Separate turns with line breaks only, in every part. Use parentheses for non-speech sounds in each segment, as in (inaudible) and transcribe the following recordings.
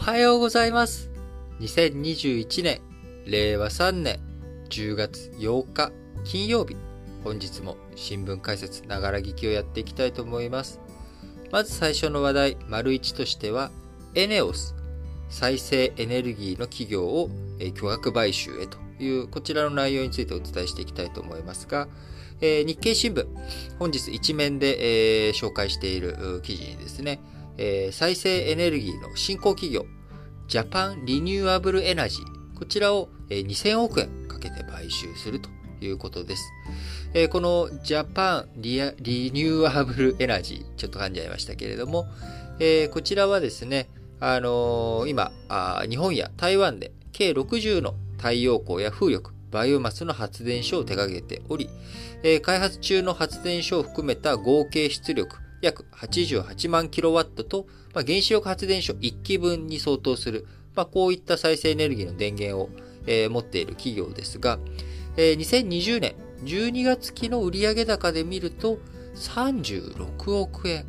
はようございます。2021年、令和3年10月8日金曜日、本日も新聞解説ながら聞きをやっていきたいと思います。まず最初の話題、丸1としては、エネオス、再生エネルギーの企業を巨額買収へという、こちらの内容についてお伝えしていきたいと思いますが、えー、日経新聞、本日一面で、えー、紹介している記事にですね、えー、再生エネルギーの新興企業、ジャパンリニューアブルエナジー、こちらを2000億円かけて買収するということです。えー、このジャパンリニューアブルエナジー、ちょっと噛んじゃいましたけれども、えー、こちらはですね、あのー、今あ、日本や台湾で計60の太陽光や風力、バイオマスの発電所を手掛けており、えー、開発中の発電所を含めた合計出力約88万キロワットと、まあ、原子力発電所1基分に相当する、まあ、こういった再生エネルギーの電源を、えー、持っている企業ですが、えー、2020年12月期の売上高で見ると36億円。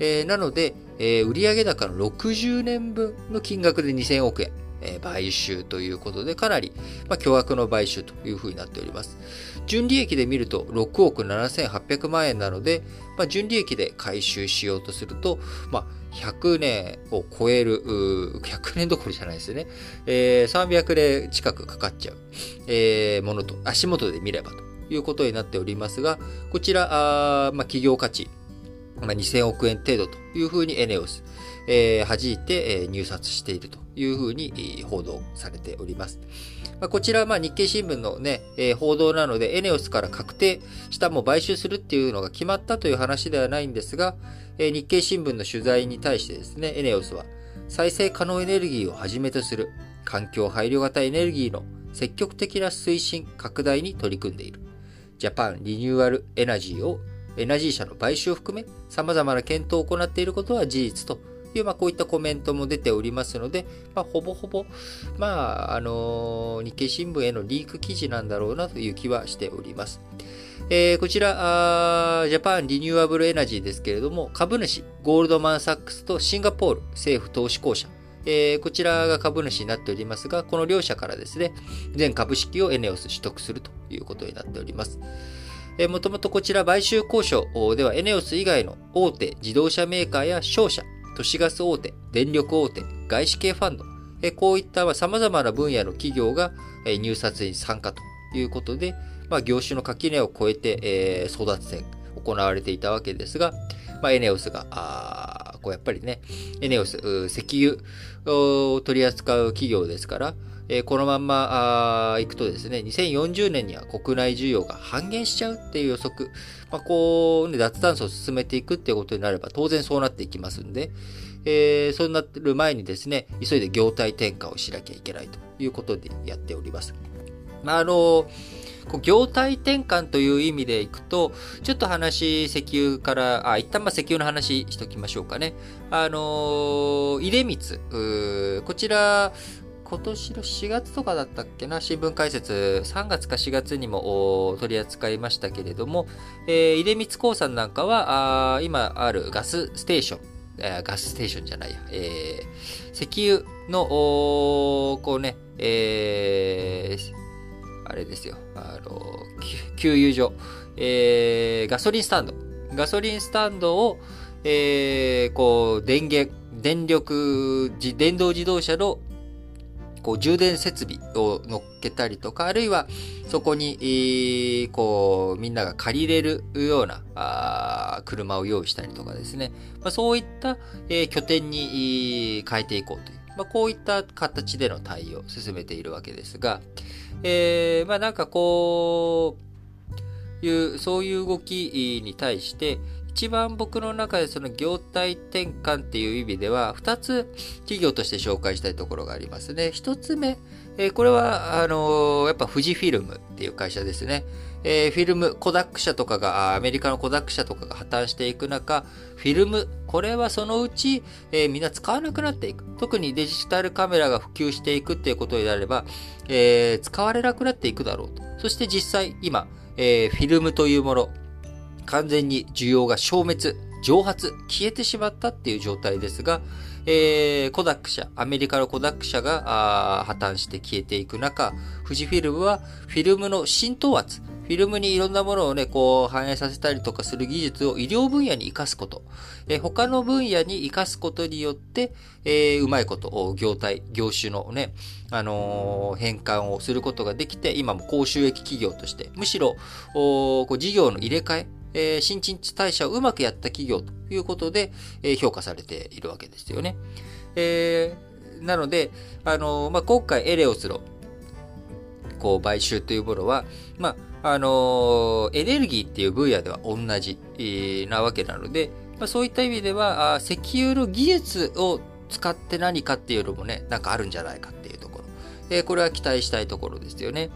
えー、なので、えー、売上高の60年分の金額で2000億円。え買収ということで、かなり、巨額の買収というふうになっております。純利益で見ると6億7800万円なので、まあ、純利益で回収しようとすると、まあ、100年を超える、100年どころじゃないですね。えー、300年近くかかっちゃう、えー、ものと、足元で見ればということになっておりますが、こちら、あまあ、企業価値、まあ、2000億円程度というふうにエネオス、えー、弾いて、えー、入札しているというふうに、報道されております。まあ、こちらはまあ日経新聞のね、えー、報道なので、エネオスから確定したも買収するっていうのが決まったという話ではないんですが、えー、日経新聞の取材に対してですね、エネオスは再生可能エネルギーをはじめとする環境配慮型エネルギーの積極的な推進、拡大に取り組んでいる。ジャパンリニューアルエナジーを、エナジー社の買収を含め様々な検討を行っていることは事実という、まあ、こういったコメントも出ておりますので、まあ、ほぼほぼ、まあ、あの、日経新聞へのリーク記事なんだろうなという気はしております。えー、こちらジャパンリニューアブルエナジーですけれども、株主、ゴールドマンサックスとシンガポール政府投資公社、えー、こちらが株主になっておりますが、この両社からですね、全株式をエネオス取得するということになっております。えー、もともとこちら買収交渉ではエネオス以外の大手自動車メーカーや商社、都市ガス大手、電力大手、外資系ファンド、えこういった様々な分野の企業が入札に参加ということで、まあ、業種の垣根を越えて、えー、争奪戦行われていたわけですが、まあ、エネオスが、あこうやっぱりね、エネオス、石油を取り扱う企業ですから、えー、このまんまあ行くとですね、2040年には国内需要が半減しちゃうっていう予測、まあ、こう、ね、脱炭素を進めていくっていうことになれば当然そうなっていきますんで、えー、そうなってる前にですね、急いで業態転換をしなきゃいけないということでやっております。まあ、あの業態転換という意味でいくと、ちょっと話、石油から、あ、一旦まあ石油の話しときましょうかね。あのー、出光、こちら、今年の4月とかだったっけな、新聞解説、3月か4月にも取り扱いましたけれども、えー、出光興産なんかは、あ今あるガスステーション、えー、ガスステーションじゃないや、えー、石油の、こうね、えー、あれですよ、あの、給油所、えー、ガソリンスタンド、ガソリンスタンドを、えー、こう、電源、電力、電動自動車のこう充電設備を乗っけたりとか、あるいはそこに、こう、みんなが借りれるようなあ車を用意したりとかですね。まあ、そういった、えー、拠点に変えていこうという、まあ、こういった形での対応を進めているわけですが、えー、まあなんかこう、いう、そういう動きに対して、一番僕の中でその業態転換っていう意味では、二つ企業として紹介したいところがありますね。一つ目、え、これは、あの、やっぱ富士フィルムっていう会社ですね。え、フィルム、コダック社とかが、アメリカのコダック社とかが破綻していく中、フィルム、これはそのうち、えー、みんな使わなくなっていく。特にデジタルカメラが普及していくっていうことになれば、えー、使われなくなっていくだろうと。そして実際、今、えー、フィルムというもの、完全に需要が消滅、蒸発、消えてしまったっていう状態ですが、えー、コダック社、アメリカのコダック社が破綻して消えていく中、富士フィルムはフィルムの浸透圧、フィルムにいろんなものをね、こう反映させたりとかする技術を医療分野に活かすこと。えー、他の分野に活かすことによって、えー、うまいこと、業態、業種のね、あのー、変換をすることができて、今も高収益企業として、むしろ、こう事業の入れ替え、えー、新陳代謝をうまくやった企業ということで、えー、評価されているわけですよね。えー、なので、あのまあ、今回エレオスのこう買収というものは、まあ、あのエネルギーっていう分野では同じ、えー、なわけなので、まあ、そういった意味では、あ石油の技術を使って何かっていうのもね、なんかあるんじゃないかっていうところ。えー、これは期待したいところですよね。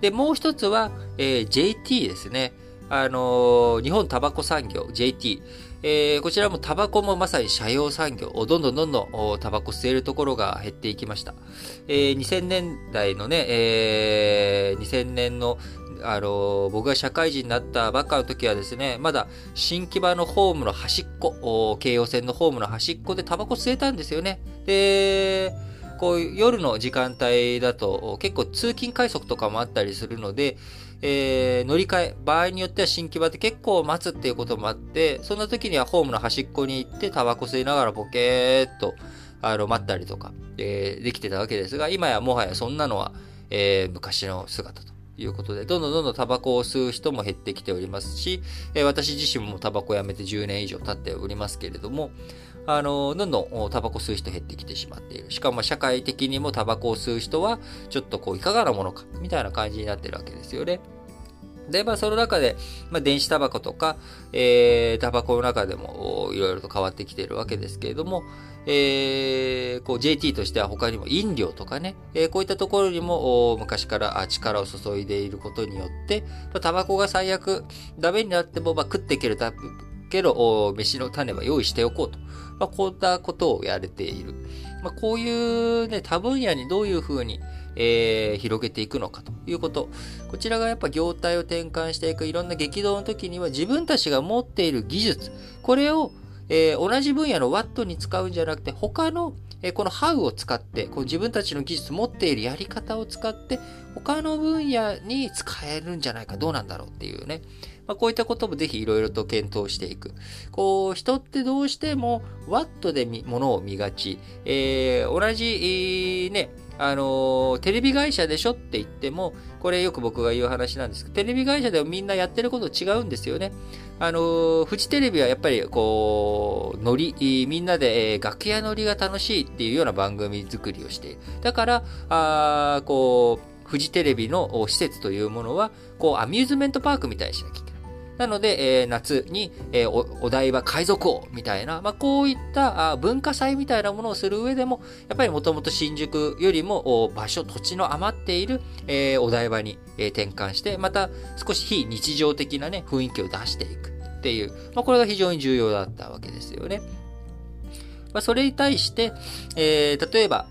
で、もう一つは、えー、JT ですね。あのー、日本タバコ産業、JT。えー、こちらもタバコもまさに社用産業、どんどんどんどんタバコ吸えるところが減っていきました。えー、2000年代のね、えー、2000年のあの、僕が社会人になったばっかの時はですね、まだ新木場のホームの端っこ、京葉線のホームの端っこでタバコ吸えたんですよね。で、こう夜の時間帯だと結構通勤快速とかもあったりするので、えー、乗り換え、場合によっては新木場で結構待つっていうこともあって、そんな時にはホームの端っこに行ってタバコ吸いながらボケーっとあの待ったりとか、えー、できてたわけですが、今やもはやそんなのは、えー、昔の姿と。いうことで、どんどんどんどんタバコを吸う人も減ってきておりますし、えー、私自身もタバコやめて10年以上経っておりますけれども、あの、どんどんタバコ吸う人減ってきてしまっている。しかも社会的にもタバコを吸う人は、ちょっとこう、いかがなものか、みたいな感じになってるわけですよね。で、まあ、その中で、まあ、電子タバコとか、えー、タバコの中でも、いろいろと変わってきているわけですけれども、えー、こう JT としては他にも飲料とかね、えー、こういったところにも昔から力を注いでいることによって、タバコが最悪ダメになっても、まあ、食っていけるけど、飯の種は用意しておこうと。まあ、こんなことをやれている。まあ、こういうね、多分野にどういうふうに、えー、広げていくのかということ。こちらがやっぱ業態を転換していくいろんな激動の時には自分たちが持っている技術、これを、えー、同じ分野のワットに使うんじゃなくて他のえこのハウを使って、この自分たちの技術持っているやり方を使って、他の分野に使えるんじゃないか、どうなんだろうっていうね。まあ、こういったこともぜひいろいろと検討していく。こう、人ってどうしてもワットでものを見がち。えー、同じ、えね、あのテレビ会社でしょって言っても、これよく僕が言う話なんですけど、テレビ会社でもみんなやってること違うんですよね。あのフジテレビはやっぱりこう、ノリ、みんなで、えー、楽屋ノリが楽しいっていうような番組作りをしている。だから、あこう、フジテレビの施設というものは、こう、アミューズメントパークみたいにしなきゃな。ので、えー、夏に、えー、お台場海賊王みたいな、まあ、こういったあ文化祭みたいなものをする上でも、やっぱりもともと新宿よりも場所、土地の余っている、えー、お台場に、え、転換して、また少し非日常的なね、雰囲気を出していくっていう、まあ、これが非常に重要だったわけですよね。まあ、それに対して、えー、例えば、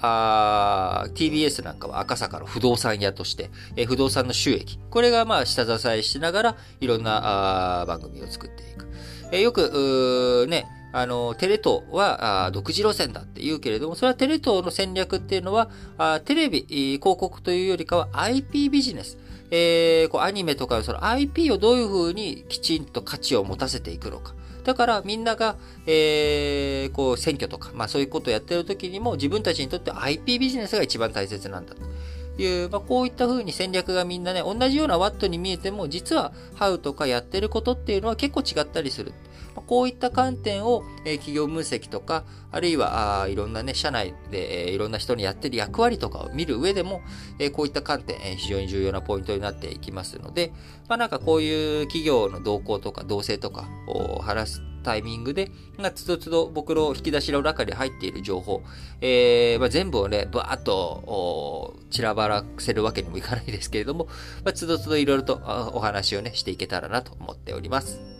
TBS なんかは赤坂の不動産屋として、えー、不動産の収益、これがまあ下支えしながら、いろんなあ番組を作っていく。えー、よく、ね、あの、テレ東は独自路線だって言うけれども、それはテレ東の戦略っていうのは、あテレビ、広告というよりかは IP ビジネス。えー、こうアニメとかその IP をどういうふうにきちんと価値を持たせていくのか。だからみんなが、えー、こう選挙とか、まあそういうことをやってる時にも自分たちにとって IP ビジネスが一番大切なんだという、まあ、こういった風に戦略がみんなね、同じようなワットに見えても、実はハウとかやってることっていうのは結構違ったりする。こういった観点を、え企業分析とか、あるいはあいろんなね、社内で、えいろんな人にやってる役割とかを見る上でも、えこういった観点、え非常に重要なポイントになっていきますので、まあなんかこういう企業の動向とか動静とかを話すタイミングで、まあ、つどつど僕の引き出しの中に入っている情報、えー、まあ、全部をね、バーっと散らばらせるわけにもいかないですけれども、まあ、つどつどいろいろとお話をね、していけたらなと思っております。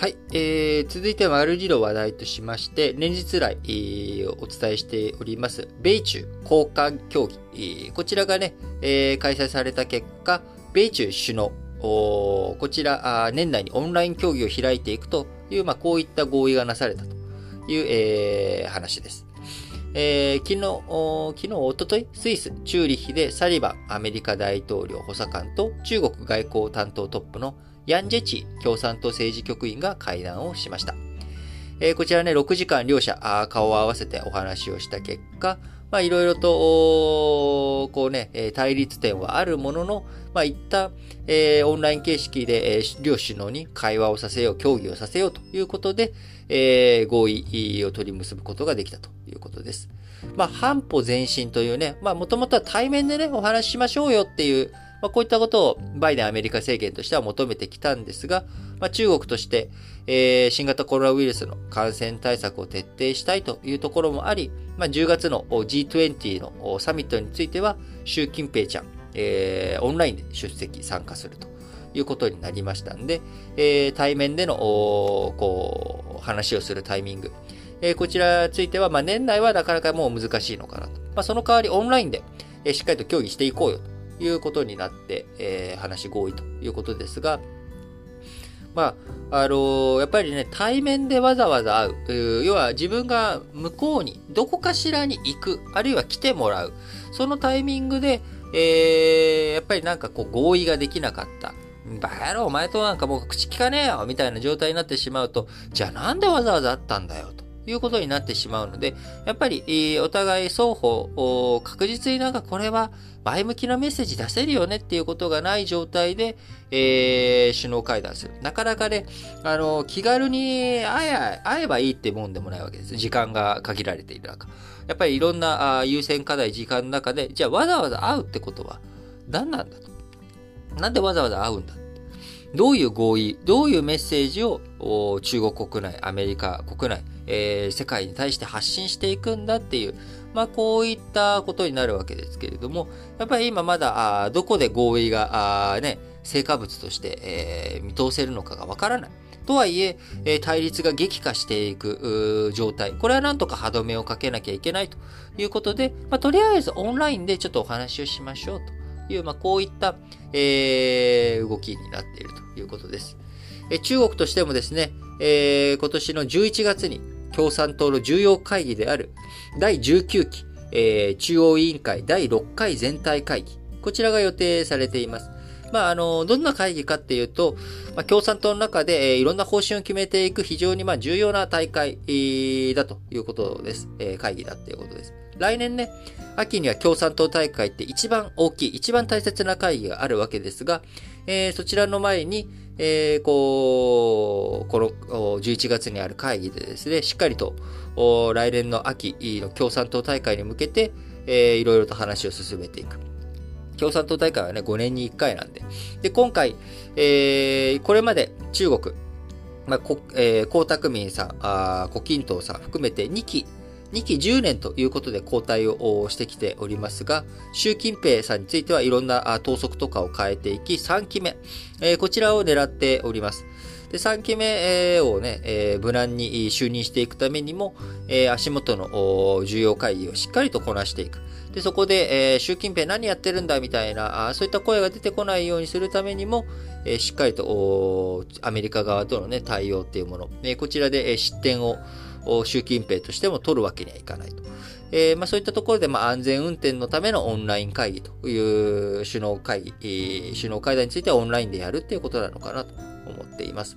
はい、えー、続いては丸次の話題としまして、連日来、えー、お伝えしております、米中交換協議、えー、こちらがね、えー、開催された結果、米中首脳、こちらあ、年内にオンライン協議を開いていくという、まあ、こういった合意がなされたという、えー、話です。えー、昨日、昨日、おととい、スイス、チューリッヒでサリバン、アメリカ大統領補佐官と中国外交担当トップのヤン・ジェチ共産党政治局員が会談をしました。えー、こちらね、6時間両者顔を合わせてお話をした結果、まあいろいろと、こうね、対立点はあるものの、まあ一旦、えー、オンライン形式で、えー、両首脳に会話をさせよう、協議をさせようということで、えー、合意を取り結ぶことができたということです。まあ、半歩前進というね、まあ、もともとは対面でね、お話ししましょうよっていう、まあ、こういったことをバイデンアメリカ政権としては求めてきたんですが、まあ、中国として、えー、新型コロナウイルスの感染対策を徹底したいというところもあり、まあ、10月の G20 のサミットについては、習近平ちゃん、えー、オンラインで出席、参加するということになりましたんで、えー、対面での、こう、話をするタイミング、えー、こちらについては、まあ、年内はなかなかもう難しいのかなと。まあ、その代わりオンラインで、しっかりと協議していこうよということになって、えー、話合意ということですが、まあ、あのー、やっぱりね、対面でわざわざ会う。要は自分が向こうに、どこかしらに行く、あるいは来てもらう。そのタイミングで、えー、やっぱりなんかこう合意ができなかった。バカ野郎、お前となんかもう口聞かねえよみたいな状態になってしまうと、じゃあなんでわざわざ会ったんだよと。いうことになってしまうので、やっぱり、お互い双方、確実になんかこれは前向きなメッセージ出せるよねっていうことがない状態で、えー、首脳会談する。なかなかね、あの、気軽に会え会えばいいってもんでもないわけです。時間が限られている中。やっぱりいろんなあ優先課題、時間の中で、じゃあわざわざ会うってことは何なんだと。なんでわざわざ会うんだどういう合意、どういうメッセージを中国国内、アメリカ国内、えー、世界に対して発信していくんだっていう、まあこういったことになるわけですけれども、やっぱり今まだあどこで合意があ、ね、成果物として、えー、見通せるのかがわからない。とはいええー、対立が激化していく状態。これはなんとか歯止めをかけなきゃいけないということで、まあ、とりあえずオンラインでちょっとお話をしましょうという、まあ、こういった、えー、動きになっているということです。え中国としてもですね、えー、今年の11月に共産党の重要会議である第19期、えー、中央委員会第6回全体会議。こちらが予定されています。まあ、あの、どんな会議かっていうと、まあ、共産党の中で、えー、いろんな方針を決めていく非常にまあ重要な大会、えー、だということです。えー、会議だっていうことです。来年ね、秋には共産党大会って一番大きい、一番大切な会議があるわけですが、えー、そちらの前に、えー、こう、この11月にある会議でですね、しっかりと来年の秋の共産党大会に向けて、えー、いろいろと話を進めていく。共産党大会はね、5年に1回なんで。で、今回、えー、これまで中国、まあ、こえー、江沢民さん、あ胡錦涛さん含めて2期2期10年ということで交代をしてきておりますが、習近平さんについてはいろんな党則とかを変えていき、3期目、えー、こちらを狙っております。で、3期目をね、えー、無難に就任していくためにも、えー、足元の重要会議をしっかりとこなしていく。で、そこで、えー、習近平何やってるんだみたいなあ、そういった声が出てこないようにするためにも、えー、しっかりとアメリカ側とのね、対応っていうもの、えー、こちらで、えー、失点を習近平としても取るわけにはいかないと。えー、まあ、そういったところで、まあ、安全運転のためのオンライン会議という首脳会議、首脳会談についてはオンラインでやるっていうことなのかなと思っています。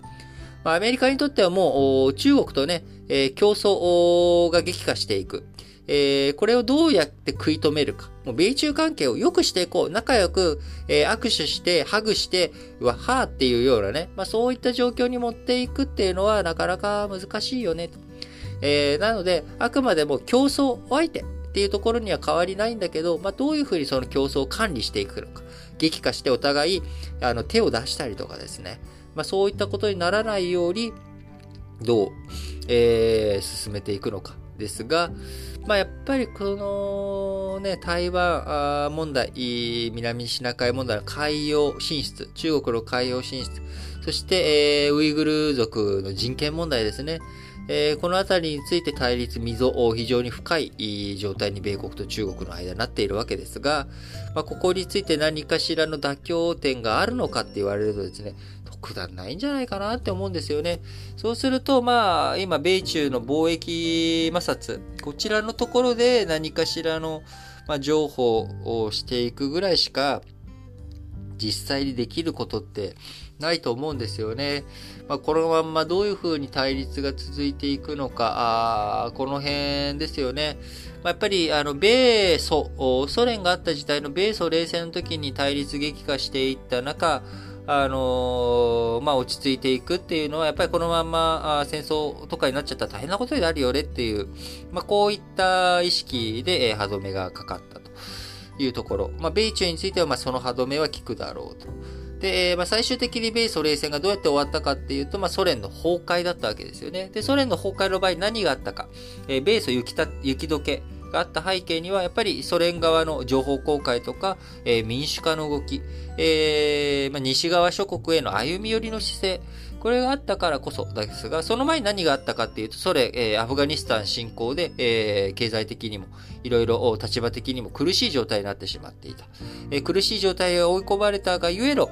まあ、アメリカにとってはもう中国とね、えー、競争が激化していく。えー、これをどうやって食い止めるか。もう米中関係を良くしていこう。仲良く、えー、握手して、ハグして、わはーっていうようなね。まあそういった状況に持っていくっていうのはなかなか難しいよね。とえー、なので、あくまでも競争相手っていうところには変わりないんだけど、まあ、どういうふうにその競争を管理していくのか。激化してお互い、あの、手を出したりとかですね。まあ、そういったことにならないように、どう、えー、進めていくのか。ですが、まあ、やっぱりこのね、台湾問題、南シナ海問題の海洋進出、中国の海洋進出、そして、えー、ウイグル族の人権問題ですね。えー、このあたりについて対立、溝を、非常に深い状態に米国と中国の間になっているわけですが、まあ、ここについて何かしらの妥協点があるのかって言われるとですね、特段ないんじゃないかなって思うんですよね。そうすると、まあ、今、米中の貿易摩擦、こちらのところで何かしらの、まあ、情報をしていくぐらいしか、実際にできることってないと思うんですよね。まあ、このまんまどういうふうに対立が続いていくのか、あこの辺ですよね。まあ、やっぱり、あの、米ソ、ソ連があった時代の米ソ冷戦の時に対立激化していった中、あのー、まあ、落ち着いていくっていうのは、やっぱりこのまんま戦争とかになっちゃったら大変なことになるよねっていう、まあ、こういった意識で、えー、歯止めがかかったいうところ。まあ、米中については、ま、その歯止めは効くだろうと。で、まあ、最終的に米ソ冷戦がどうやって終わったかっていうと、まあ、ソ連の崩壊だったわけですよね。で、ソ連の崩壊の場合何があったか。えー、米ソ雪た雪解けがあった背景には、やっぱりソ連側の情報公開とか、えー、民主化の動き、えー、まあ、西側諸国への歩み寄りの姿勢、これがあったからこそですが、その前に何があったかっていうと、ソ連、えー、アフガニスタン侵攻で、えー、経済的にも、いろいろ立場的にも苦しい状態になってしまっていた。えー、苦しい状態へ追い込まれたがゆえの、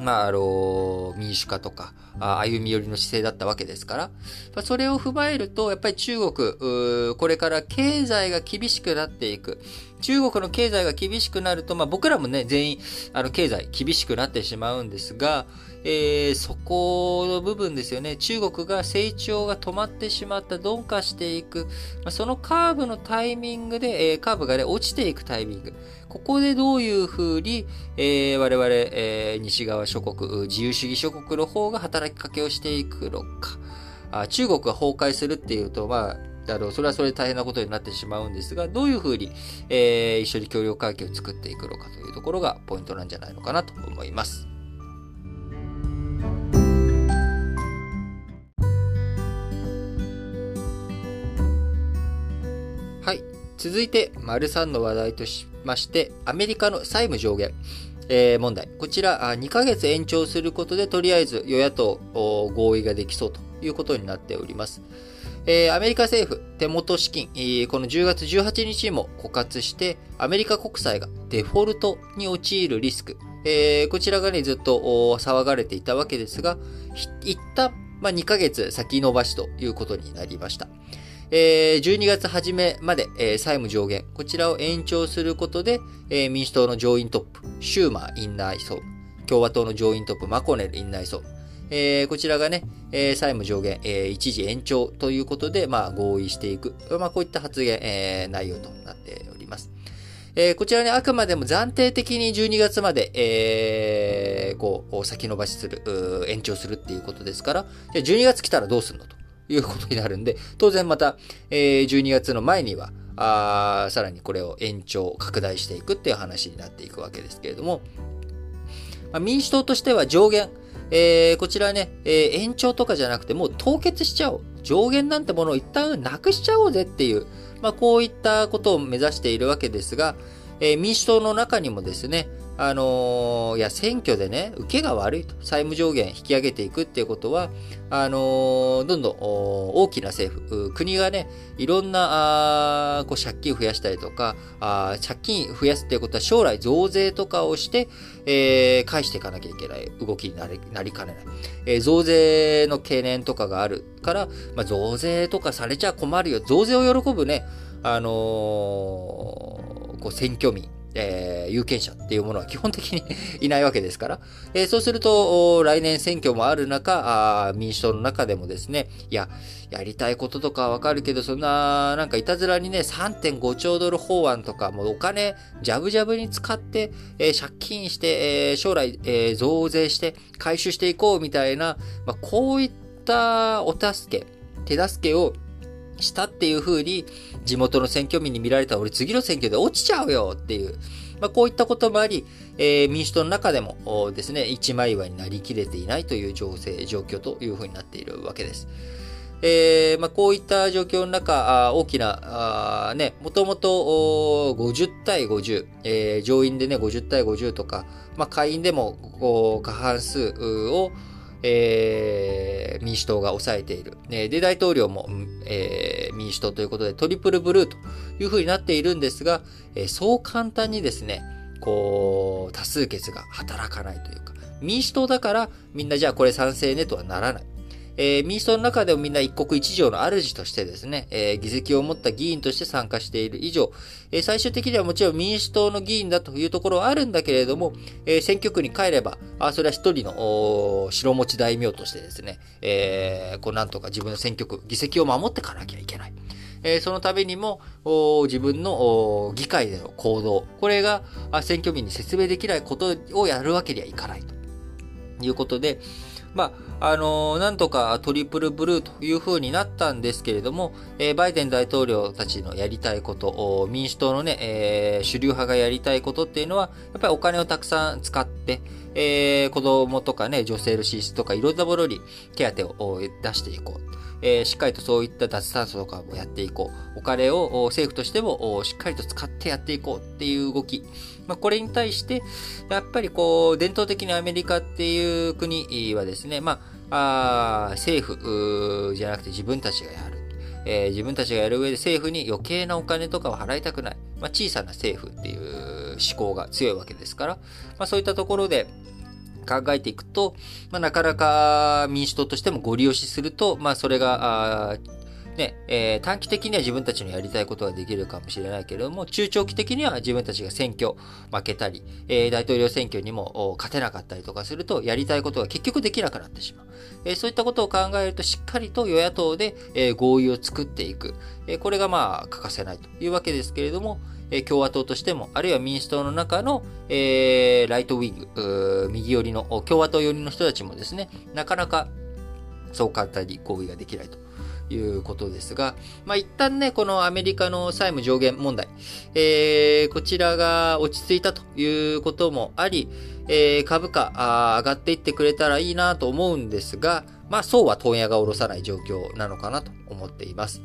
まあ、あの、民主化とか、歩み寄りの姿勢だったわけですから、それを踏まえると、やっぱり中国、これから経済が厳しくなっていく。中国の経済が厳しくなると、まあ僕らもね、全員、あの、経済厳しくなってしまうんですが、えー、そこの部分ですよね。中国が成長が止まってしまった、鈍化していく。まあ、そのカーブのタイミングで、えー、カーブがね、落ちていくタイミング。ここでどういうふうに、えー、我々、えー、西側諸国、自由主義諸国の方が働きかけをしていくのか。あ中国が崩壊するっていうと、まあ、あの、それはそれで大変なことになってしまうんですが、どういうふうに、えー、一緒に協力関係を作っていくのかというところがポイントなんじゃないのかなと思います。はい。続いて、丸3の話題としまして、アメリカの債務上限。えー、問題。こちら、2ヶ月延長することで、とりあえず与野党合意ができそうということになっております。えー、アメリカ政府、手元資金、この10月18日にも枯渇して、アメリカ国債がデフォルトに陥るリスク、えー、こちらがね、ずっと騒がれていたわけですが、一旦、まあ、2ヶ月先延ばしということになりました。えー、12月初めまで、えー、債務上限、こちらを延長することで、えー、民主党の上院トップ、シューマー院内総務、共和党の上院トップ、マコネル院内総務、えー、こちらがね、えー、債務上限、えー、一時延長ということで、まあ、合意していく。まあ、こういった発言、えー、内容となっております。えー、こちらね、あくまでも暫定的に12月まで、えー、こう、先延ばしする、延長するっていうことですから、じゃ12月来たらどうすんのということになるんで、当然また、えー、12月の前には、あさらにこれを延長、拡大していくっていう話になっていくわけですけれども、まあ、民主党としては上限、えー、こちらね、えー、延長とかじゃなくてもう凍結しちゃおう。上限なんてものを一旦なくしちゃおうぜっていう、まあ、こういったことを目指しているわけですが、えー、民主党の中にもですね、あのー、いや、選挙でね、受けが悪いと、債務上限引き上げていくっていうことは、あのー、どんどん大きな政府、国がね、いろんな、あこう借金増やしたりとかあ、借金増やすっていうことは将来増税とかをして、えー、返していかなきゃいけない動きになりなりかねない。えー、増税の懸念とかがあるから、まあ、増税とかされちゃ困るよ。増税を喜ぶね、あの、こう選挙民、えー、有権者っていうものは基本的に (laughs) いないわけですから、えー、そうすると、来年選挙もある中あ、民主党の中でもですね、いや、やりたいこととかわかるけど、そんな、なんかいたずらにね、3.5兆ドル法案とか、もうお金、ジャブジャブに使って、えー、借金して、えー、将来、えー、増税して、回収していこうみたいな、まあ、こういったお助け、手助けをしたっていう風に、地元の選挙民に見られたら俺次の選挙で落ちちゃうよっていう、まあ、こういったこともあり、えー、民主党の中でもですね、一枚岩になりきれていないという情勢、状況という風になっているわけです。えー、まあ、こういった状況の中、あ大きな、あね、もともと50対50、えー、上院でね、50対50とか、まあ、下院でも過半数を、えー、民主党が抑えている。で、大統領も、えー、民主党ということでトリプルブルーというふうになっているんですが、えー、そう簡単にですね、こう、多数決が働かないというか、民主党だからみんなじゃあこれ賛成ねとはならない。えー、民主党の中でもみんな一国一城の主としてですね、えー、議席を持った議員として参加している以上、えー、最終的にはもちろん民主党の議員だというところはあるんだけれども、え選挙区に帰れば、あそれは一人の白持ち大名としてですね、えこうなんとか自分の選挙区、議席を守っていかなきゃいけない。えそのためにも、自分の議会での行動、これが選挙民に説明できないことをやるわけにはいかないということで、まあ、あのー、なんとかトリプルブルーという風になったんですけれども、えー、バイデン大統領たちのやりたいこと、民主党のね、えー、主流派がやりたいことっていうのは、やっぱりお金をたくさん使って、えー、子供とかね、女性の支出とかいろんなものに手当を出していこう。えー、しっかりとそういった脱炭素とかもやっていこう。お金を政府としてもしっかりと使ってやっていこうっていう動き。まあ、これに対して、やっぱりこう、伝統的にアメリカっていう国はですね、まあ、あ政府じゃなくて自分たちがやる。えー、自分たちがやる上で政府に余計なお金とかを払いたくない。まあ、小さな政府っていう思考が強いわけですから、まあ、そういったところで、考えていくと、まあ、なかなか民主党としてもご利用しすると、まあ、それが、ね、えー、短期的には自分たちのやりたいことができるかもしれないけれども、中長期的には自分たちが選挙負けたり、えー、大統領選挙にも勝てなかったりとかすると、やりたいことが結局できなくなってしまう。えー、そういったことを考えると、しっかりと与野党で、え合意を作っていく。えこれがまあ欠かせないというわけですけれども、え共和党としても、あるいは民主党の中の、え、ライトウィング、右寄りの、共和党寄りの人たちもですね、なかなかそう簡単に合意ができないと。いうことですが、まあ、一旦ね、このアメリカの債務上限問題、えー、こちらが落ち着いたということもあり、えー、株価あ上がっていってくれたらいいなと思うんですが、まあ、そうは問屋が下ろさない状況なのかなと思っています。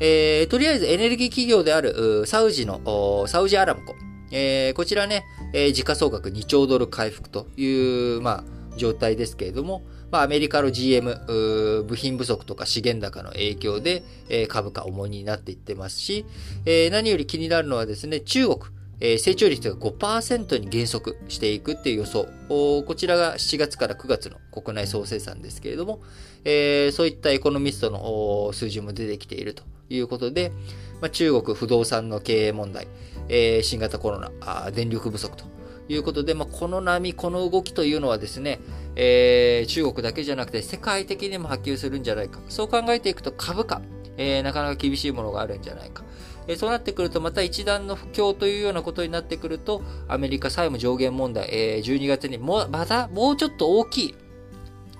えー、とりあえずエネルギー企業であるサウジの、サウジアラムコ。えー、こちらね、えー、時価総額2兆ドル回復という、まあ、状態ですけれども、まあ、アメリカの GM、部品不足とか資源高の影響で、えー、株価重荷になっていってますし、えー、何より気になるのはですね、中国。えー、成長率が5%に減速していくっていう予想。こちらが7月から9月の国内総生産ですけれども、えー、そういったエコノミストの数字も出てきているということで、まあ、中国不動産の経営問題、えー、新型コロナ、電力不足ということで、まあ、この波、この動きというのはですね、えー、中国だけじゃなくて世界的にも波及するんじゃないか。そう考えていくと株価、えー、なかなか厳しいものがあるんじゃないか。えそうなってくると、また一段の不況というようなことになってくると、アメリカ債務上限問題、え12月にも、またもうちょっと大きい、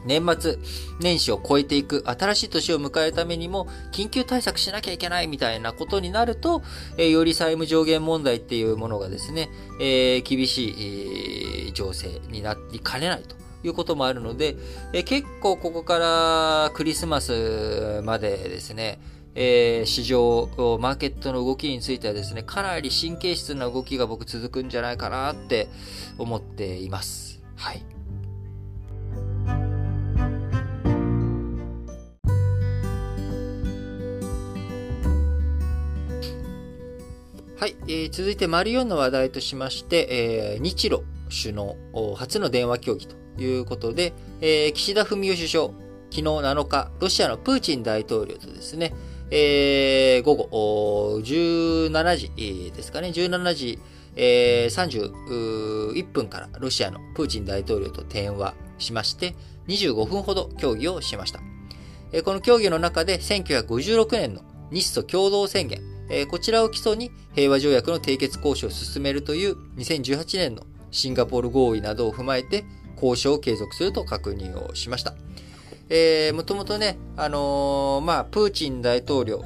年末年始を超えていく、新しい年を迎えるためにも、緊急対策しなきゃいけないみたいなことになると、え、より債務上限問題っていうものがですね、えー、厳しい、情勢になりかねないと。いうこともあるので、え、結構ここからクリスマスまでですね、えー、市場、マーケットの動きについてはですね、かなり神経質な動きが僕続くんじゃないかなって思っています。はい。はい、えー、続いて、マリオンの話題としまして、えー、日露首脳初の電話協議ということで、えー、岸田文雄首相、昨日7日、ロシアのプーチン大統領とですね、えー、午後17時ですかね、17時、えー、31分からロシアのプーチン大統領と電話しまして、25分ほど協議をしました。この協議の中で1956年の日ソ共同宣言、えこちらを基礎に平和条約の締結交渉を進めるという2018年のシンガポール合意などを踏まえて交渉を継続すると確認をしました。え、もともとね、あのー、まあ、プーチン大統領、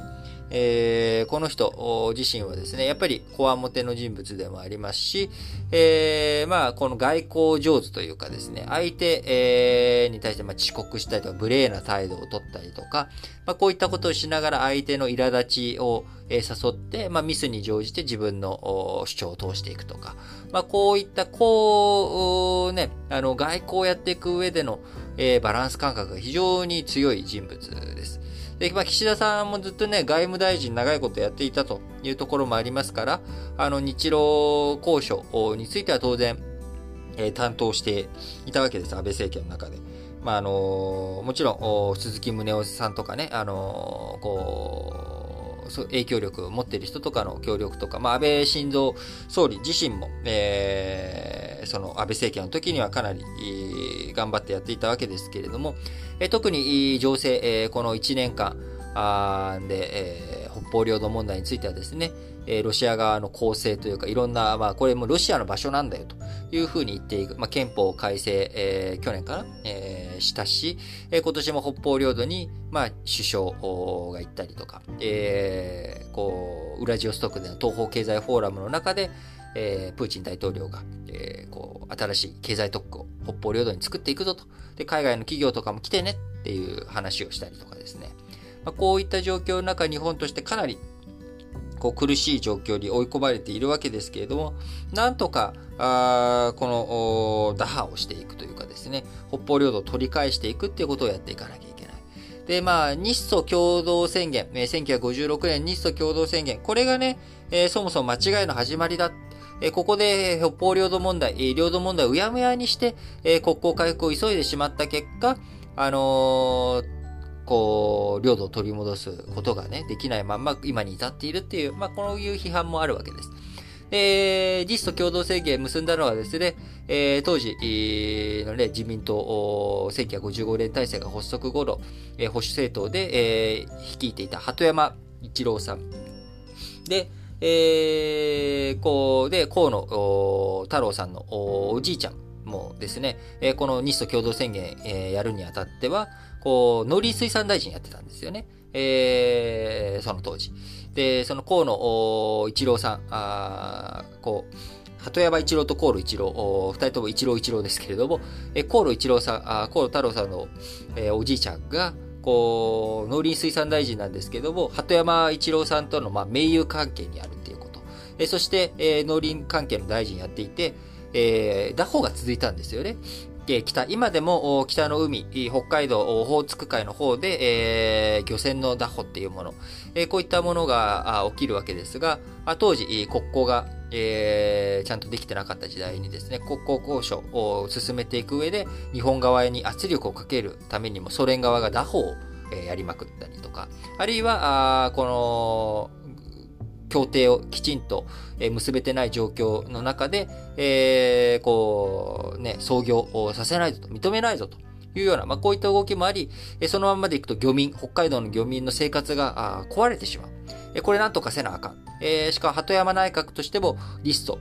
えー、この人自身はですね、やっぱりコアモテの人物でもありますし、えー、まあ、この外交上手というかですね、相手、えー、に対してまあ遅刻したりとか、無礼な態度を取ったりとか、まあ、こういったことをしながら相手の苛立ちを、誘って、まあ、ミスに乗じて自分の主張を通していくとか、まあ、こういった、こう、ね、あの、外交をやっていく上での、えー、バランス感覚が非常に強い人物です。で、まあ、岸田さんもずっとね、外務大臣長いことやっていたというところもありますから、あの、日露交渉については当然、えー、担当していたわけです、安倍政権の中で。まあ、あのー、もちろん、鈴木宗男さんとかね、あのー、こう、影響力を持っている人とかの協力とか、まあ、安倍晋三総理自身も、えー、その安倍政権の時にはかなり頑張ってやっていたわけですけれども、特に情勢、この1年間で、北方領土問題についてはですね、ロシア側の攻勢というか、いろんな、まあ、これもロシアの場所なんだよというふうに言っていく、まあ、憲法改正、えー、去年かな、えー、したし、えー、今年も北方領土に、まあ、首相が行ったりとか、え、こう、ウラジオストクでの東方経済フォーラムの中で、えー、プーチン大統領が、えー、こう、新しい経済特区を北方領土に作っていくぞと。で、海外の企業とかも来てねっていう話をしたりとかですね。まあ、こういった状況の中、日本としてかなりこう苦しい状況に追い込まれているわけですけれども、なんとか、あこの打破をしていくというかですね、北方領土を取り返していくっていうことをやっていかなきゃいけない。で、まあ、日ソ共同宣言、1956年日ソ共同宣言、これがね、えー、そもそも間違いの始まりだ。ここで北方領土問題、領土問題をうやむやにして、国交回復を急いでしまった結果、あのーこう、領土を取り戻すことがね、できないまま今に至っているっていう、まあ、こういう批判もあるわけです。えー、実と共同宣言結んだのはですね、えー、当時のね、自民党、1955年体制が発足後の、えー、保守政党で、えー、率いていた鳩山一郎さん。で、えー、こう、で、河野太郎さんのおじいちゃんもですね、えー、この日ソ共同宣言、えー、やるにあたっては、こう、農林水産大臣やってたんですよね。えー、その当時。で、その河野一郎さん、あこう、鳩山一郎と河野一郎、二人とも一郎一郎ですけれども、え河野一郎さん、あ河野太郎さんの、えー、おじいちゃんが、こう、農林水産大臣なんですけども、鳩山一郎さんとの、まあ、盟友関係にあるっていうこと。えそして、えー、農林関係の大臣やっていて、えー、打法が続いたんですよね。北、今でも北の海、北海道オホーツク海の方で、えー、漁船の打破っていうもの、えー、こういったものが起きるわけですが、当時、国交が、えー、ちゃんとできてなかった時代にですね、国交交渉を進めていく上で、日本側に圧力をかけるためにも、ソ連側が打破をやりまくったりとか、あるいは、この、協定をきちんと結べてない状況の中で、えー、こう、ね、操業をさせないぞと、認めないぞというような、まあ、こういった動きもあり、そのままでいくと漁民、北海道の漁民の生活が壊れてしまう。これなんとかせなあかん。えー、しかも鳩山内閣としてもリスト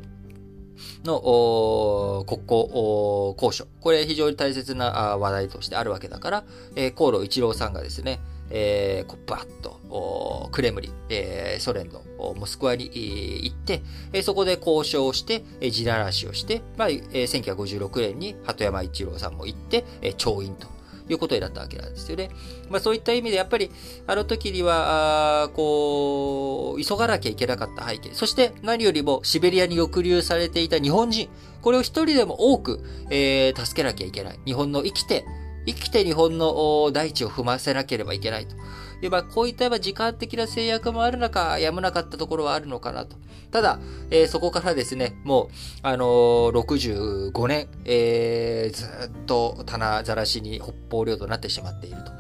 の国交交渉。これ非常に大切な話題としてあるわけだから、えー、河野一郎さんがですね、えー、こバッと、クレムリン、えー、ソ連のモスクワに行って、えー、そこで交渉をして、え、地ならしをして、まあ、えー、1956年に鳩山一郎さんも行って、え、調印ということになったわけなんですよね。まあそういった意味でやっぱりあの時には、こう、急がなきゃいけなかった背景。そして何よりもシベリアに抑留されていた日本人。これを一人でも多く、えー、助けなきゃいけない。日本の生きて、生きて日本の大地を踏ませなければいけないと。で、まあ、こういった時間的な制約もある中、やむなかったところはあるのかなと。ただ、えー、そこからですね、もう、あのー、65年、えー、ずっと棚ざらしに北方領土になってしまっていると。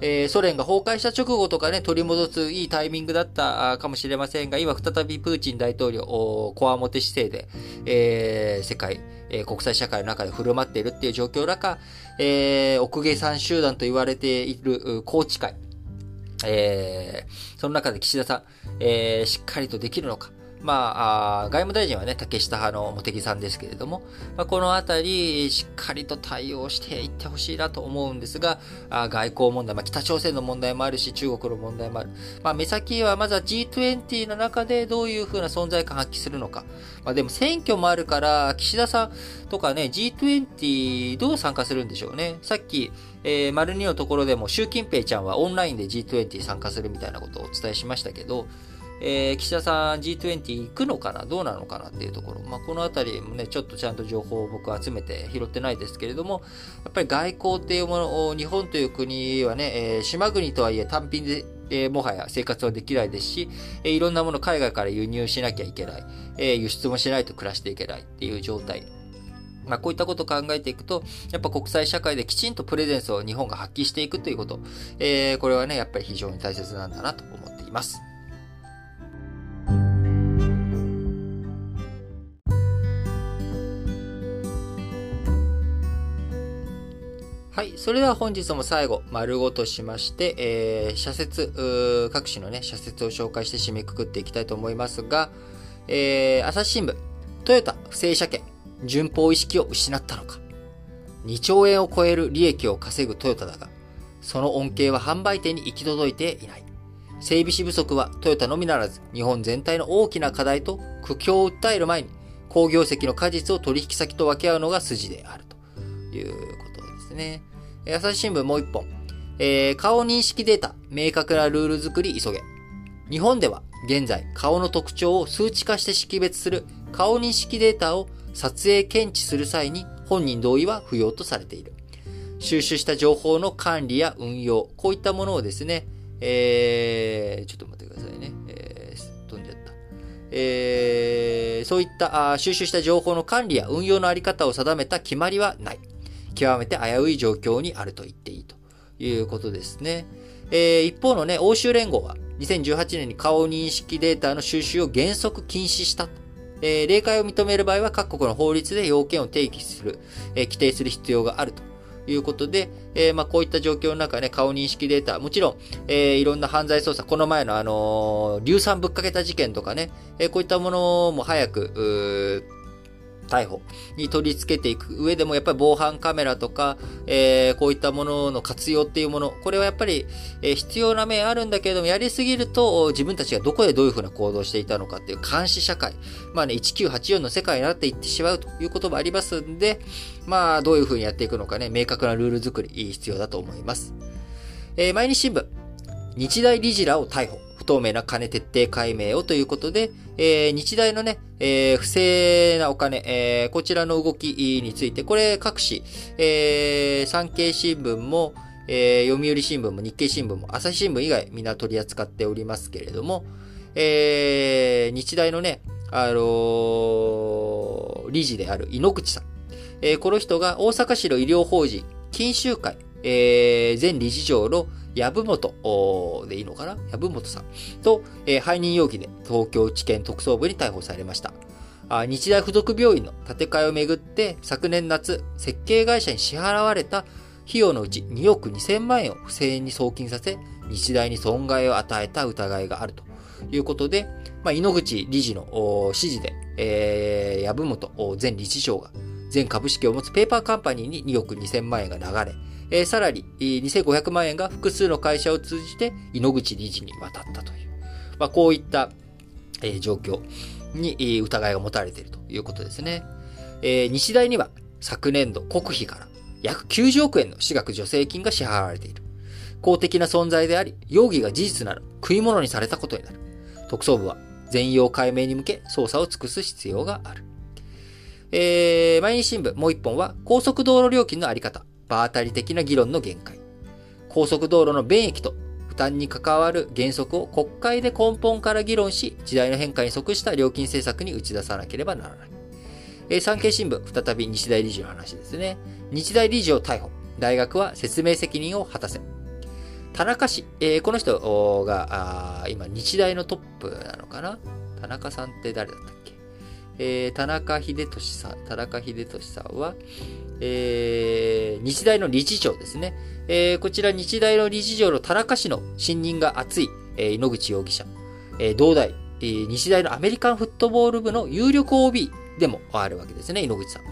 えー、ソ連が崩壊した直後とかね、取り戻すいいタイミングだったかもしれませんが、今再びプーチン大統領、こわもて姿勢で、えー、世界、えー、国際社会の中で振る舞っているっていう状況の中、えー、奥下山集団と言われている高知会、えー、その中で岸田さん、えー、しっかりとできるのか、まあ、外務大臣はね、竹下派の茂木さんですけれども、まあ、このあたり、しっかりと対応していってほしいなと思うんですが、あ外交問題、まあ、北朝鮮の問題もあるし、中国の問題もある。まあ、目先はまずは G20 の中でどういうふうな存在感発揮するのか。まあ、でも選挙もあるから、岸田さんとかね、G20 どう参加するんでしょうね。さっき、えー、丸2のところでも習近平ちゃんはオンラインで G20 参加するみたいなことをお伝えしましたけど、えー、岸田さん G20 行くのかな？どうなのかなっていうところ。まあ、このあたりもね、ちょっとちゃんと情報を僕集めて拾ってないですけれども、やっぱり外交っていうものを、日本という国はね、えー、島国とはいえ単品で、えー、もはや生活はできないですし、えー、いろんなもの海外から輸入しなきゃいけない、えー、輸出もしないと暮らしていけないっていう状態。まあ、こういったことを考えていくと、やっぱ国際社会できちんとプレゼンスを日本が発揮していくということ、えー、これはね、やっぱり非常に大切なんだなと思っています。はい。それでは本日も最後、丸ごとしまして、えー、社説、各種のね、社説を紹介して締めくくっていきたいと思いますが、えー、朝日新聞、トヨタ不正車検、順法意識を失ったのか。2兆円を超える利益を稼ぐトヨタだが、その恩恵は販売店に行き届いていない。整備士不足はトヨタのみならず、日本全体の大きな課題と苦境を訴える前に、工業績の果実を取引先と分け合うのが筋であるというね。朝日新聞もう一本。えー、顔認識データ、明確なルール作り急げ。日本では現在顔の特徴を数値化して識別する顔認識データを撮影検知する際に本人同意は不要とされている。収集した情報の管理や運用、こういったものをですね、えー、ちょっと待ってくださいね。えー、飛んじゃった。えー、そういったあ収集した情報の管理や運用のあり方を定めた決まりはない。極めて危うい状況にあると言っていいということですね。えー、一方のね、欧州連合は2018年に顔認識データの収集を原則禁止した。えー、例外を認める場合は各国の法律で要件を定義する、えー、規定する必要があるということで、えー、まあ、こういった状況の中ね、顔認識データ、もちろん、えー、いろんな犯罪捜査、この前のあの、硫酸ぶっかけた事件とかね、え、こういったものも早く、逮捕に取り付けていく上でもやっぱり防犯カメラとか、えー、こういったものの活用っていうもの、これはやっぱり、えー、必要な面あるんだけれども、やりすぎると自分たちがどこでどういうふうな行動をしていたのかっていう監視社会、まあね、1984の世界になっていってしまうということもありますんで、まあ、どういうふうにやっていくのかね、明確なルール作り必要だと思います。えー、毎日新聞、日大理事らを逮捕。透明な金徹底解明をということで、えー、日大のね、えー、不正なお金、えー、こちらの動きについて、これ各紙、えー、産経新聞も、えー、読売新聞も日経新聞も朝日新聞以外みんな取り扱っておりますけれども、えー、日大のね、あのー、理事である井ノ口さん。えー、この人が大阪市の医療法人、金集会、えー、前理事長の籔本でいいのかな？籔本さん。と、えー、背任容疑で東京地検特捜部に逮捕されました。あ日大附属病院の建て替えをめぐって昨年夏、設計会社に支払われた費用のうち2億2000万円を不正に送金させ、日大に損害を与えた疑いがあると。いうことで、まあ、井ノ口理事の指示で、えー、籔本前理事長が全株式を持つペーパーカンパニーに2億2000万円が流れ、えー、さらに、2500万円が複数の会社を通じて、井ノ口理事に渡ったという、まあ、こういった、えー、状況に、疑いが持たれているということですね。えー、日大には昨年度国費から約90億円の私学助成金が支払われている。公的な存在であり、容疑が事実なら食い物にされたことになる。特捜部は全容解明に向け捜査を尽くす必要がある。えー、毎日新聞もう一本は高速道路料金のあり方。場当たり的な議論の限界。高速道路の便益と負担に関わる原則を国会で根本から議論し、時代の変化に即した料金政策に打ち出さなければならない。えー、産経新聞、再び日大理事の話ですね。日大理事を逮捕。大学は説明責任を果たせ。田中氏、えー、この人が、今、日大のトップなのかな？田中さんって誰だったっけ？えー、田中秀俊さん、田中秀俊さんは、えー、日大の理事長ですね。えー、こちら日大の理事長の田中氏の信任が厚い、えー、井ノ口容疑者。えー、同大、日大のアメリカンフットボール部の有力 OB でもあるわけですね、井ノ口さん。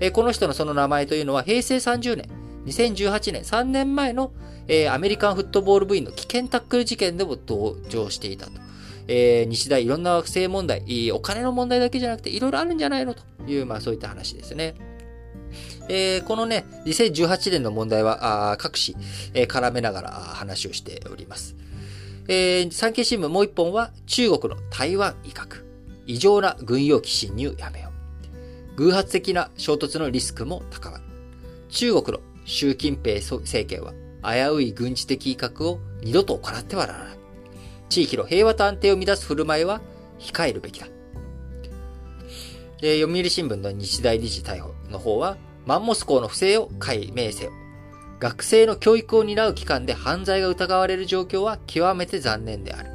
えこの人のその名前というのは平成30年、2018年、3年前の、えアメリカンフットボール部員の危険タックル事件でも同情していたと。えー、日大いろんな不正問題、お金の問題だけじゃなくていろいろあるんじゃないのという、まあそういった話ですね。えー、このね、2018年の問題は、あ各紙、えー、絡めながら話をしております。えー、産経新聞もう一本は、中国の台湾威嚇。異常な軍用機侵入やめよう。偶発的な衝突のリスクも高まる。中国の習近平政権は、危うい軍事的威嚇を二度と行ってはならない。地域の平和と安定を乱す振る舞いは控えるべきだ。えー、読売新聞の日大理事逮捕の方は、マンモス校の不正を解明せよ。学生の教育を担う機関で犯罪が疑われる状況は極めて残念である。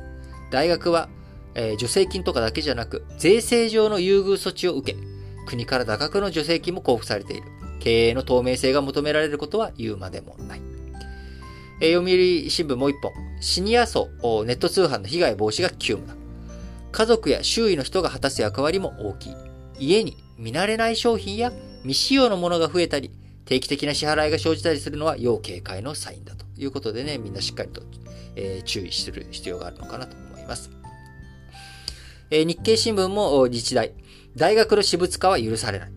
大学は、えー、助成金とかだけじゃなく、税制上の優遇措置を受け、国から多額の助成金も交付されている。経営の透明性が求められることは言うまでもない。えー、読売新聞もう一本。シニア層、ネット通販の被害防止が急務だ。家族や周囲の人が果たす役割も大きい。家に見慣れない商品や未使用のものが増えたり、定期的な支払いが生じたりするのは要警戒のサインだということでね、みんなしっかりと、えー、注意する必要があるのかなと思います。えー、日経新聞も日大、大学の私物化は許されない。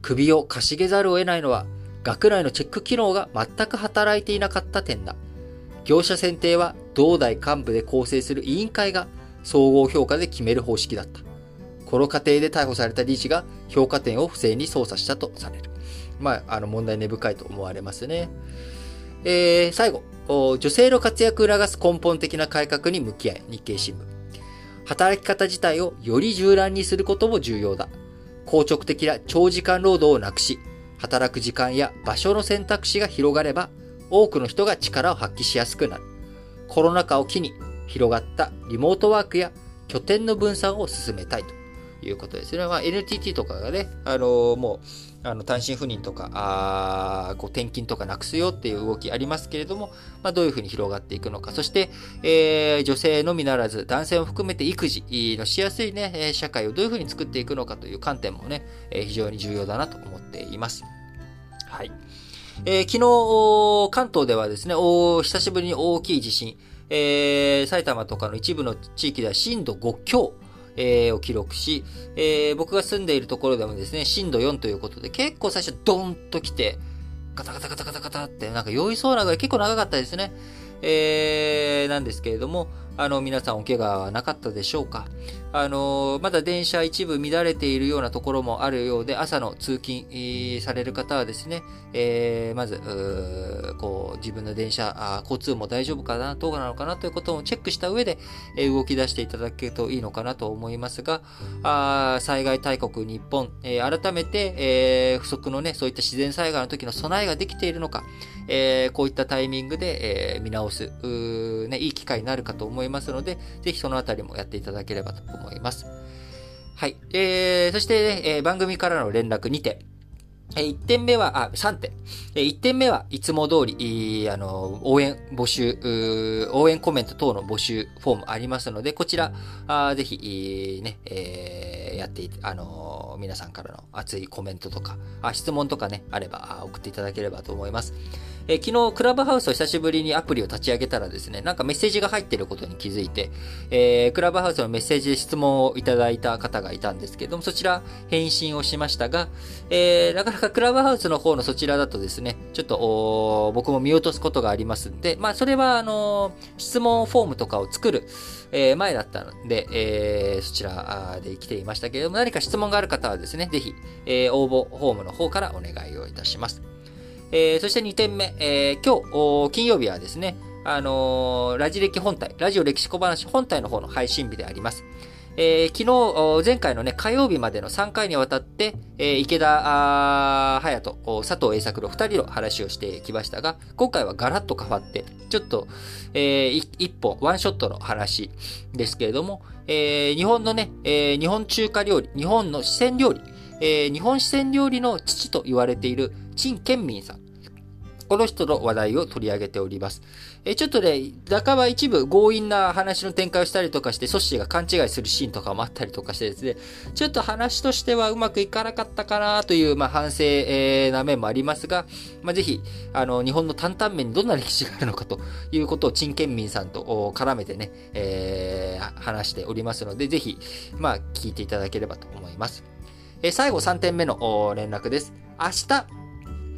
首をかしげざるを得ないのは、学内のチェック機能が全く働いていなかった点だ。業者選定は同大幹部で構成する委員会が総合評価で決める方式だった。この過程で逮捕された理事が評価点を不正に操作したとされる。まあ、あの問題根深いと思われますね。えー、最後、女性の活躍を促す根本的な改革に向き合い、日経新聞。働き方自体をより柔軟にすることも重要だ。硬直的な長時間労働をなくし、働く時間や場所の選択肢が広がれば、多くの人が力を発揮しやすくなる。コロナ禍を機に広がったリモートワークや拠点の分散を進めたいと。いうことですね。まあ、NTT とかがね、あのー、もう、あの単身赴任とか、あこう転勤とかなくすよっていう動きありますけれども、まあ、どういうふうに広がっていくのか。そして、えー、女性のみならず、男性も含めて育児のしやすいね、社会をどういうふうに作っていくのかという観点もね、非常に重要だなと思っています。はい。えー、昨日、関東ではですね、お久しぶりに大きい地震、えー、埼玉とかの一部の地域では震度5強、えー、を記録し、えー、僕が住んでいるところでもですね、震度4ということで、結構最初ドーンと来て、ガタガタガタガタガタって、なんか酔いそうなぐらい結構長かったですね。えー、なんですけれども、あの、皆さんお怪我はなかったでしょうか？あのまだ電車一部乱れているようなところもあるようで、朝の通勤される方はですね、えー、まず、こう、自分の電車あ、交通も大丈夫かな、どうなのかなということをチェックした上で、えー、動き出していただけるといいのかなと思いますが、あ災害大国日本、えー、改めて、えー、不測のね、そういった自然災害の時の備えができているのか、えー、こういったタイミングで、えー、見直す、ね、いい機会になるかと思いますいますので、ぜひそのあたりもやっていただければと思います。はい。えー、そして、ね、えー、番組からの連絡2点。え1点目は、あ、3点。え1点目はいつも通り、あの、応援募集、応援コメント等の募集フォームありますので、こちら、あぜひ、ね、えー、やってあの皆さんからの熱いコメントとか、あ質問とかね、あれば送っていただければと思います。えー、昨日、クラブハウスを久しぶりにアプリを立ち上げたらですね、なんかメッセージが入っていることに気づいて、えー、クラブハウスのメッセージで質問をいただいた方がいたんですけども、そちら返信をしましたが、えー、なかなかクラブハウスの方のそちらだとですね、ちょっと僕も見落とすことがありますんで、まあ、それは、あの質問フォームとかを作る、え、前だったので、え、そちらで来ていましたけれども、何か質問がある方はですね、ぜひ、え、応募フォームの方からお願いをいたします。えー、そして2点目、えー、今日、金曜日はですね、あのー、ラジ歴本体、ラジオ歴史小話本体の方の配信日であります。えー、昨日、前回のね、火曜日までの3回にわたって、えー、池田隼人、佐藤栄作の2人の話をしてきましたが、今回はガラッと変わって、ちょっと、えー、一本、ワンショットの話ですけれども、えー、日本のね、えー、日本中華料理、日本の四川料理、えー、日本四川料理の父と言われている陳建民さん。この人の話題を取り上げております。えちょっとね、半ば一部強引な話の展開をしたりとかして、ソッシーが勘違いするシーンとかもあったりとかしてですね、ちょっと話としてはうまくいかなかったかなという、まあ、反省、えー、な面もありますが、まあ、ぜひ、あの、日本の担々麺にどんな歴史があるのかということを、陳建民さんと絡めてね、えー、話しておりますので、ぜひ、まあ、聞いていただければと思います。え、最後3点目の連絡です。明日、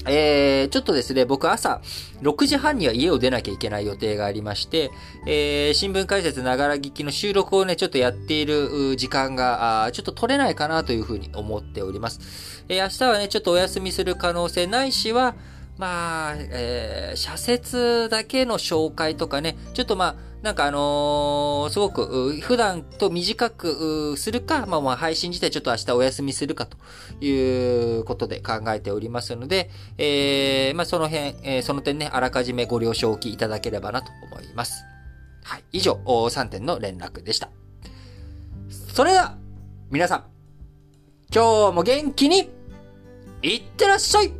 えー、ちょっとですね、僕朝6時半には家を出なきゃいけない予定がありまして、えー、新聞解説ながら聞きの収録をね、ちょっとやっている時間が、ちょっと取れないかなというふうに思っております。えー、明日はね、ちょっとお休みする可能性ないしは、まあ、えー、社説だけの紹介とかね、ちょっとまあ、なんかあのー、すごく、普段と短くするか、まあまあ配信自体ちょっと明日お休みするかということで考えておりますので、えー、まあその辺、えー、その点ね、あらかじめご了承おきいただければなと思います。はい。以上、3点の連絡でした。それでは、皆さん、今日も元気に、いってらっしゃい